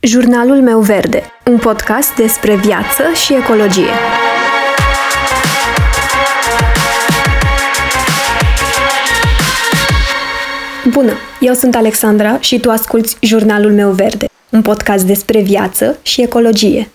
Jurnalul meu verde, un podcast despre viață și ecologie. Bună, eu sunt Alexandra și tu asculți Jurnalul meu verde, un podcast despre viață și ecologie.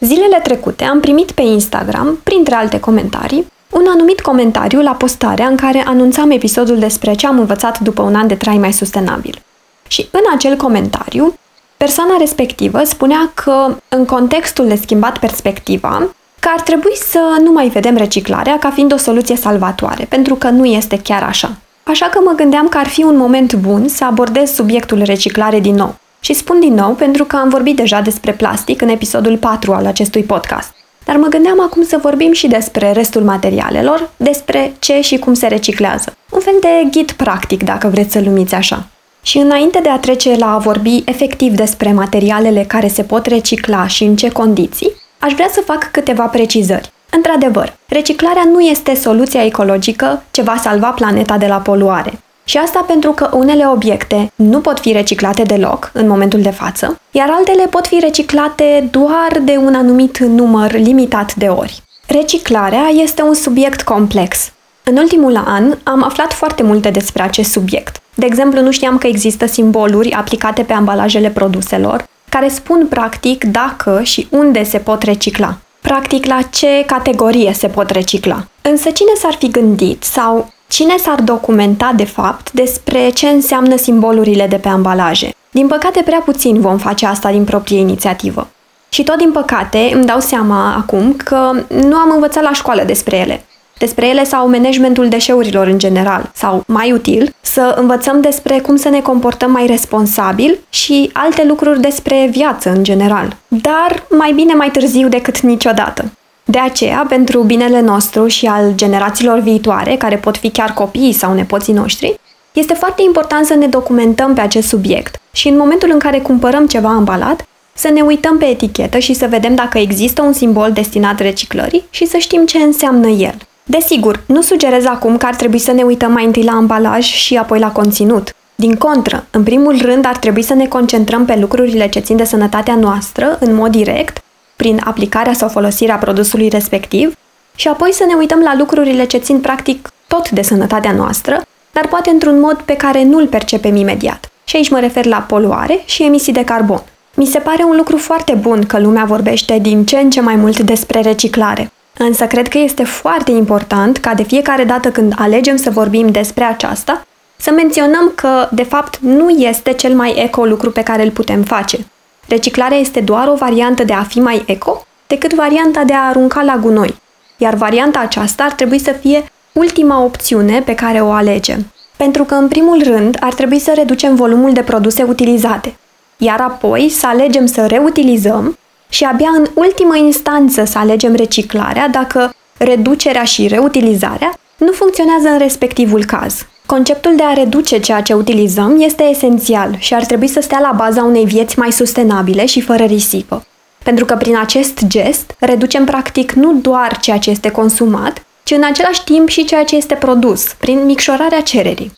Zilele trecute am primit pe Instagram, printre alte comentarii, un anumit comentariu la postarea în care anunțam episodul despre ce am învățat după un an de trai mai sustenabil. Și în acel comentariu Persoana respectivă spunea că, în contextul de schimbat perspectiva, că ar trebui să nu mai vedem reciclarea ca fiind o soluție salvatoare, pentru că nu este chiar așa. Așa că mă gândeam că ar fi un moment bun să abordez subiectul reciclare din nou. Și spun din nou pentru că am vorbit deja despre plastic în episodul 4 al acestui podcast. Dar mă gândeam acum să vorbim și despre restul materialelor, despre ce și cum se reciclează. Un fel de ghid practic, dacă vreți să-l numiți așa. Și înainte de a trece la a vorbi efectiv despre materialele care se pot recicla și în ce condiții, aș vrea să fac câteva precizări. Într-adevăr, reciclarea nu este soluția ecologică ce va salva planeta de la poluare. Și asta pentru că unele obiecte nu pot fi reciclate deloc în momentul de față, iar altele pot fi reciclate doar de un anumit număr limitat de ori. Reciclarea este un subiect complex. În ultimul an am aflat foarte multe despre acest subiect de exemplu, nu știam că există simboluri aplicate pe ambalajele produselor care spun practic dacă și unde se pot recicla. Practic, la ce categorie se pot recicla. Însă cine s-ar fi gândit sau cine s-ar documenta de fapt despre ce înseamnă simbolurile de pe ambalaje? Din păcate, prea puțin vom face asta din proprie inițiativă. Și tot din păcate îmi dau seama acum că nu am învățat la școală despre ele despre ele sau managementul deșeurilor în general, sau mai util, să învățăm despre cum să ne comportăm mai responsabil și alte lucruri despre viață în general. Dar mai bine mai târziu decât niciodată. De aceea, pentru binele nostru și al generațiilor viitoare, care pot fi chiar copiii sau nepoții noștri, este foarte important să ne documentăm pe acest subiect și în momentul în care cumpărăm ceva ambalat, să ne uităm pe etichetă și să vedem dacă există un simbol destinat reciclării și să știm ce înseamnă el. Desigur, nu sugerez acum că ar trebui să ne uităm mai întâi la ambalaj și apoi la conținut. Din contră, în primul rând ar trebui să ne concentrăm pe lucrurile ce țin de sănătatea noastră în mod direct, prin aplicarea sau folosirea produsului respectiv, și apoi să ne uităm la lucrurile ce țin practic tot de sănătatea noastră, dar poate într-un mod pe care nu-l percepem imediat. Și aici mă refer la poluare și emisii de carbon. Mi se pare un lucru foarte bun că lumea vorbește din ce în ce mai mult despre reciclare. Însă cred că este foarte important ca de fiecare dată când alegem să vorbim despre aceasta, să menționăm că, de fapt, nu este cel mai eco lucru pe care îl putem face. Reciclarea este doar o variantă de a fi mai eco decât varianta de a arunca la gunoi, iar varianta aceasta ar trebui să fie ultima opțiune pe care o alegem. Pentru că, în primul rând, ar trebui să reducem volumul de produse utilizate, iar apoi să alegem să reutilizăm și abia în ultimă instanță să alegem reciclarea dacă reducerea și reutilizarea nu funcționează în respectivul caz. Conceptul de a reduce ceea ce utilizăm este esențial și ar trebui să stea la baza unei vieți mai sustenabile și fără risipă. Pentru că prin acest gest reducem practic nu doar ceea ce este consumat, ci în același timp și ceea ce este produs, prin micșorarea cererii.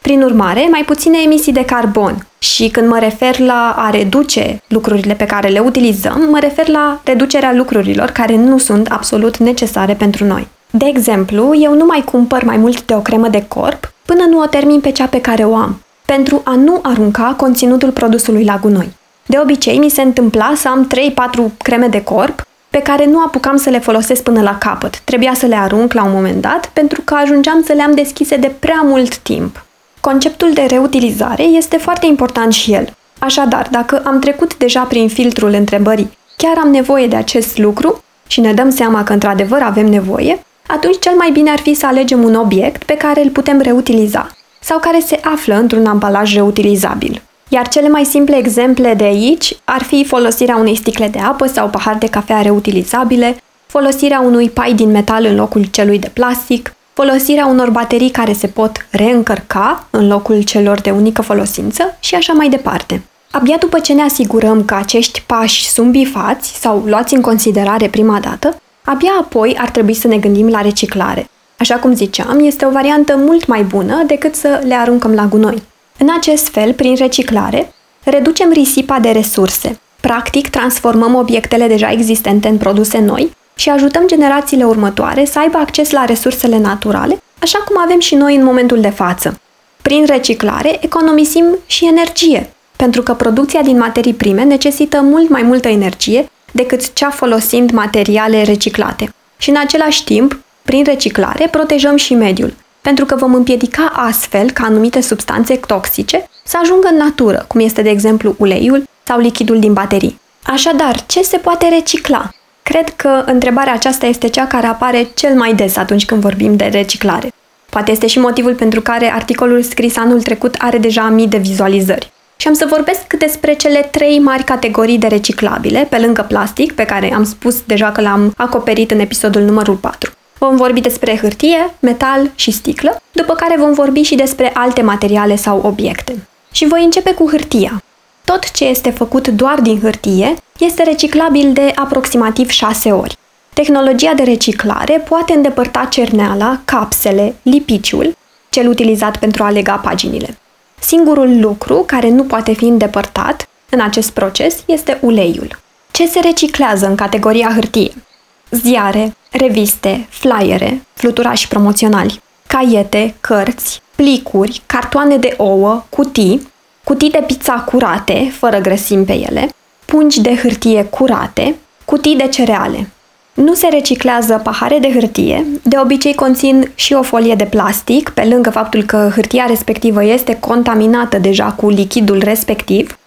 Prin urmare, mai puține emisii de carbon. Și când mă refer la a reduce lucrurile pe care le utilizăm, mă refer la reducerea lucrurilor care nu sunt absolut necesare pentru noi. De exemplu, eu nu mai cumpăr mai mult de o cremă de corp până nu o termin pe cea pe care o am, pentru a nu arunca conținutul produsului la gunoi. De obicei, mi se întâmpla să am 3-4 creme de corp pe care nu apucam să le folosesc până la capăt. Trebuia să le arunc la un moment dat pentru că ajungeam să le am deschise de prea mult timp. Conceptul de reutilizare este foarte important și el. Așadar, dacă am trecut deja prin filtrul întrebării chiar am nevoie de acest lucru și ne dăm seama că într-adevăr avem nevoie, atunci cel mai bine ar fi să alegem un obiect pe care îl putem reutiliza sau care se află într-un ambalaj reutilizabil. Iar cele mai simple exemple de aici ar fi folosirea unei sticle de apă sau pahar de cafea reutilizabile, folosirea unui pai din metal în locul celui de plastic, folosirea unor baterii care se pot reîncărca în locul celor de unică folosință și așa mai departe. Abia după ce ne asigurăm că acești pași sunt bifați sau luați în considerare prima dată, abia apoi ar trebui să ne gândim la reciclare. Așa cum ziceam, este o variantă mult mai bună decât să le aruncăm la gunoi. În acest fel, prin reciclare, reducem risipa de resurse. Practic, transformăm obiectele deja existente în produse noi și ajutăm generațiile următoare să aibă acces la resursele naturale, așa cum avem și noi în momentul de față. Prin reciclare, economisim și energie, pentru că producția din materii prime necesită mult mai multă energie decât cea folosind materiale reciclate. Și în același timp, prin reciclare, protejăm și mediul, pentru că vom împiedica astfel ca anumite substanțe toxice să ajungă în natură, cum este de exemplu uleiul sau lichidul din baterii. Așadar, ce se poate recicla? Cred că întrebarea aceasta este cea care apare cel mai des atunci când vorbim de reciclare. Poate este și motivul pentru care articolul scris anul trecut are deja mii de vizualizări. Și am să vorbesc despre cele trei mari categorii de reciclabile, pe lângă plastic, pe care am spus deja că l-am acoperit în episodul numărul 4. Vom vorbi despre hârtie, metal și sticlă, după care vom vorbi și despre alte materiale sau obiecte. Și voi începe cu hârtia. Tot ce este făcut doar din hârtie este reciclabil de aproximativ 6 ori. Tehnologia de reciclare poate îndepărta cerneala, capsele, lipiciul, cel utilizat pentru a lega paginile. Singurul lucru care nu poate fi îndepărtat în acest proces este uleiul. Ce se reciclează în categoria hârtie? Ziare, reviste, flyere, fluturași promoționali, caiete, cărți, plicuri, cartoane de ouă, cutii, cutii de pizza curate, fără grăsimi pe ele, pungi de hârtie curate, cutii de cereale. Nu se reciclează pahare de hârtie, de obicei conțin și o folie de plastic, pe lângă faptul că hârtia respectivă este contaminată deja cu lichidul respectiv,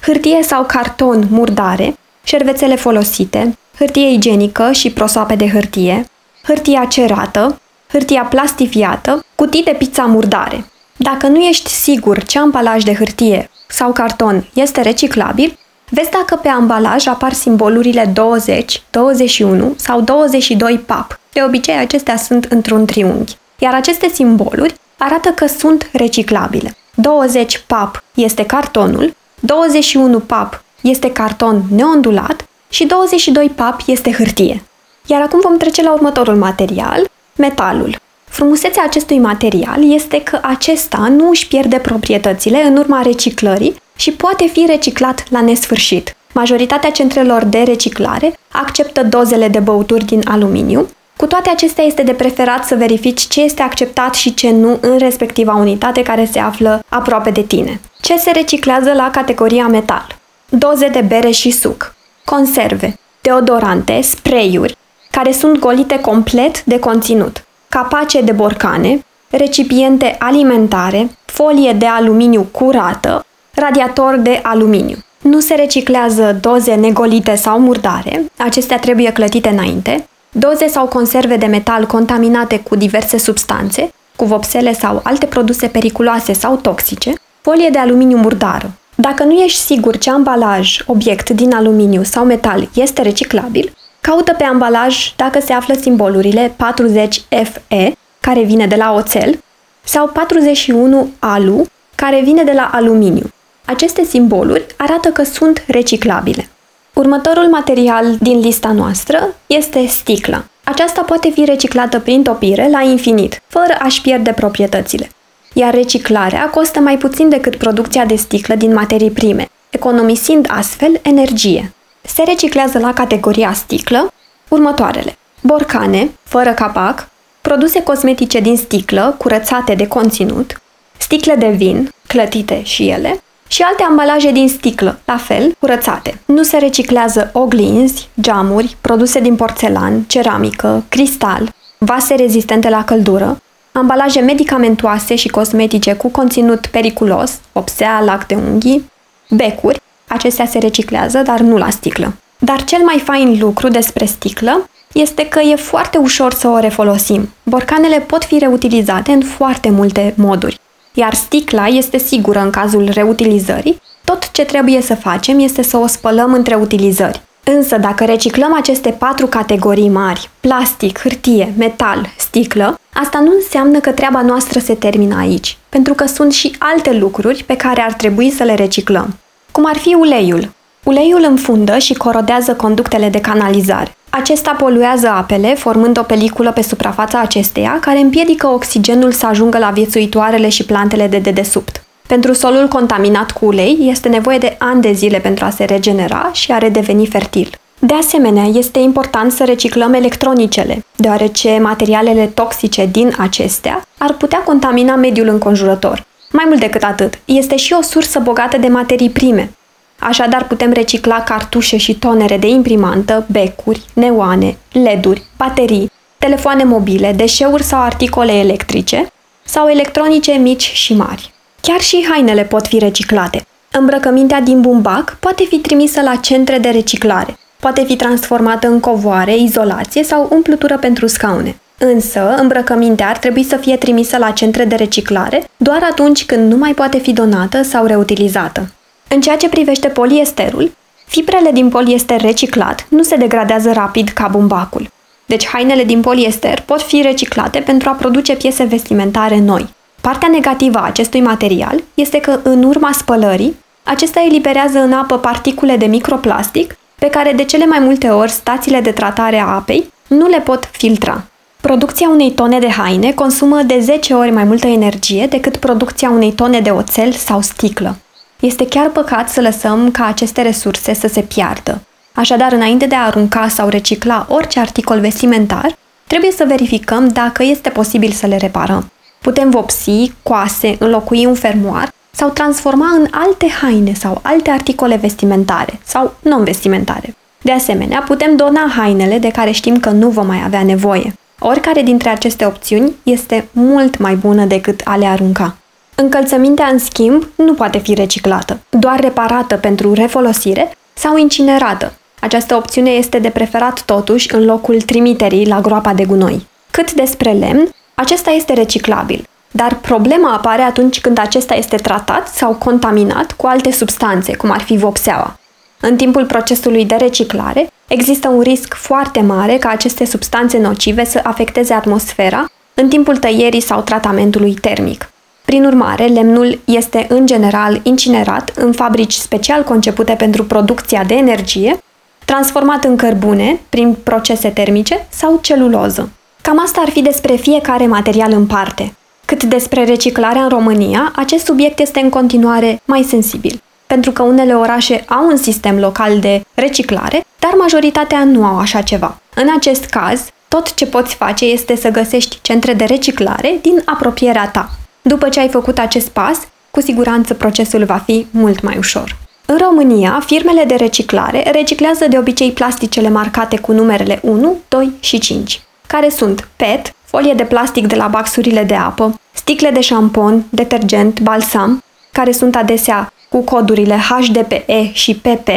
hârtie sau carton murdare, șervețele folosite, hârtie igienică și prosoape de hârtie, hârtia cerată, hârtia plastifiată, cutii de pizza murdare. Dacă nu ești sigur ce ambalaj de hârtie sau carton este reciclabil, vezi dacă pe ambalaj apar simbolurile 20, 21 sau 22 pap. De obicei, acestea sunt într-un triunghi. Iar aceste simboluri arată că sunt reciclabile. 20 pap este cartonul, 21 pap este carton neondulat și 22 pap este hârtie. Iar acum vom trece la următorul material, metalul. Frumusețea acestui material este că acesta nu își pierde proprietățile în urma reciclării și poate fi reciclat la nesfârșit. Majoritatea centrelor de reciclare acceptă dozele de băuturi din aluminiu. Cu toate acestea este de preferat să verifici ce este acceptat și ce nu în respectiva unitate care se află aproape de tine. Ce se reciclează la categoria metal? Doze de bere și suc, conserve, deodorante, spray-uri, care sunt golite complet de conținut, capace de borcane, recipiente alimentare, folie de aluminiu curată, radiator de aluminiu. Nu se reciclează doze negolite sau murdare, acestea trebuie clătite înainte, doze sau conserve de metal contaminate cu diverse substanțe, cu vopsele sau alte produse periculoase sau toxice, folie de aluminiu murdară. Dacă nu ești sigur ce ambalaj, obiect din aluminiu sau metal este reciclabil, Caută pe ambalaj dacă se află simbolurile 40FE, care vine de la oțel, sau 41 ALU, care vine de la aluminiu. Aceste simboluri arată că sunt reciclabile. Următorul material din lista noastră este sticla. Aceasta poate fi reciclată prin topire la infinit, fără a-și pierde proprietățile. Iar reciclarea costă mai puțin decât producția de sticlă din materii prime, economisind astfel energie se reciclează la categoria sticlă următoarele. Borcane, fără capac, produse cosmetice din sticlă, curățate de conținut, sticle de vin, clătite și ele, și alte ambalaje din sticlă, la fel, curățate. Nu se reciclează oglinzi, geamuri, produse din porțelan, ceramică, cristal, vase rezistente la căldură, ambalaje medicamentoase și cosmetice cu conținut periculos, opsea, lac de unghii, becuri, Acestea se reciclează, dar nu la sticlă. Dar cel mai fain lucru despre sticlă este că e foarte ușor să o refolosim. Borcanele pot fi reutilizate în foarte multe moduri, iar sticla este sigură în cazul reutilizării. Tot ce trebuie să facem este să o spălăm între utilizări. Însă, dacă reciclăm aceste patru categorii mari, plastic, hârtie, metal, sticlă, asta nu înseamnă că treaba noastră se termină aici, pentru că sunt și alte lucruri pe care ar trebui să le reciclăm cum ar fi uleiul. Uleiul înfundă și corodează conductele de canalizare. Acesta poluează apele, formând o peliculă pe suprafața acesteia, care împiedică oxigenul să ajungă la viețuitoarele și plantele de dedesubt. Pentru solul contaminat cu ulei este nevoie de ani de zile pentru a se regenera și a redeveni fertil. De asemenea, este important să reciclăm electronicele, deoarece materialele toxice din acestea ar putea contamina mediul înconjurător. Mai mult decât atât, este și o sursă bogată de materii prime. Așadar, putem recicla cartușe și tonere de imprimantă, becuri, neoane, leduri, baterii, telefoane mobile, deșeuri sau articole electrice, sau electronice mici și mari. Chiar și hainele pot fi reciclate. Îmbrăcămintea din bumbac poate fi trimisă la centre de reciclare. Poate fi transformată în covoare, izolație sau umplutură pentru scaune. Însă, îmbrăcămintea ar trebui să fie trimisă la centre de reciclare doar atunci când nu mai poate fi donată sau reutilizată. În ceea ce privește poliesterul, fibrele din poliester reciclat nu se degradează rapid ca bumbacul. Deci hainele din poliester pot fi reciclate pentru a produce piese vestimentare noi. Partea negativă a acestui material este că în urma spălării, acesta eliberează în apă particule de microplastic pe care de cele mai multe ori stațiile de tratare a apei nu le pot filtra. Producția unei tone de haine consumă de 10 ori mai multă energie decât producția unei tone de oțel sau sticlă. Este chiar păcat să lăsăm ca aceste resurse să se piardă. Așadar, înainte de a arunca sau recicla orice articol vestimentar, trebuie să verificăm dacă este posibil să le reparăm. Putem vopsi, coase, înlocui un fermoar sau transforma în alte haine sau alte articole vestimentare sau non-vestimentare. De asemenea, putem dona hainele de care știm că nu vom mai avea nevoie. Oricare dintre aceste opțiuni este mult mai bună decât a le arunca. Încălțămintea, în schimb, nu poate fi reciclată, doar reparată pentru refolosire sau incinerată. Această opțiune este de preferat totuși în locul trimiterii la groapa de gunoi. Cât despre lemn, acesta este reciclabil, dar problema apare atunci când acesta este tratat sau contaminat cu alte substanțe, cum ar fi vopseaua. În timpul procesului de reciclare, există un risc foarte mare ca aceste substanțe nocive să afecteze atmosfera în timpul tăierii sau tratamentului termic. Prin urmare, lemnul este în general incinerat în fabrici special concepute pentru producția de energie, transformat în cărbune prin procese termice sau celuloză. Cam asta ar fi despre fiecare material în parte. Cât despre reciclarea în România, acest subiect este în continuare mai sensibil, pentru că unele orașe au un sistem local de reciclare, dar majoritatea nu au așa ceva. În acest caz, tot ce poți face este să găsești centre de reciclare din apropierea ta. După ce ai făcut acest pas, cu siguranță procesul va fi mult mai ușor. În România, firmele de reciclare reciclează de obicei plasticele marcate cu numerele 1, 2 și 5, care sunt PET, folie de plastic de la baxurile de apă, sticle de șampon, detergent, balsam, care sunt adesea cu codurile HDPE și PP,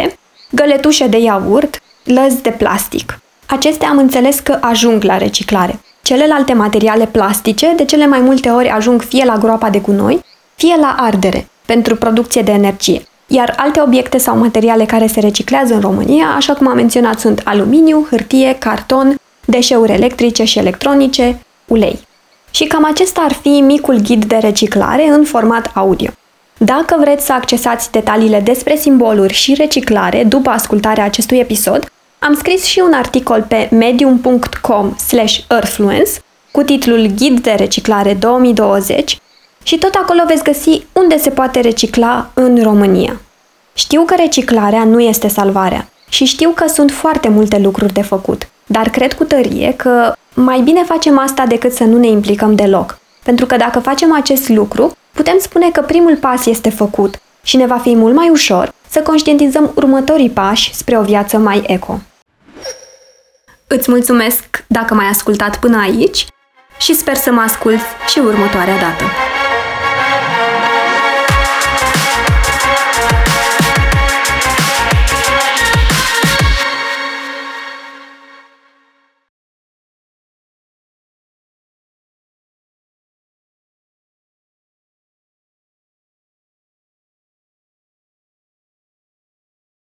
găletușe de iaurt, lăzi de plastic. Acestea am înțeles că ajung la reciclare. Celelalte materiale plastice de cele mai multe ori ajung fie la groapa de gunoi, fie la ardere, pentru producție de energie. Iar alte obiecte sau materiale care se reciclează în România, așa cum am menționat, sunt aluminiu, hârtie, carton, deșeuri electrice și electronice, ulei. Și cam acesta ar fi micul ghid de reciclare în format audio. Dacă vreți să accesați detaliile despre simboluri și reciclare după ascultarea acestui episod, am scris și un articol pe medium.com earthfluence cu titlul Ghid de reciclare 2020 și tot acolo veți găsi unde se poate recicla în România. Știu că reciclarea nu este salvarea și știu că sunt foarte multe lucruri de făcut, dar cred cu tărie că mai bine facem asta decât să nu ne implicăm deloc. Pentru că dacă facem acest lucru, putem spune că primul pas este făcut și ne va fi mult mai ușor să conștientizăm următorii pași spre o viață mai eco. Îți mulțumesc dacă m-ai ascultat până aici și sper să mă asculți și următoarea dată.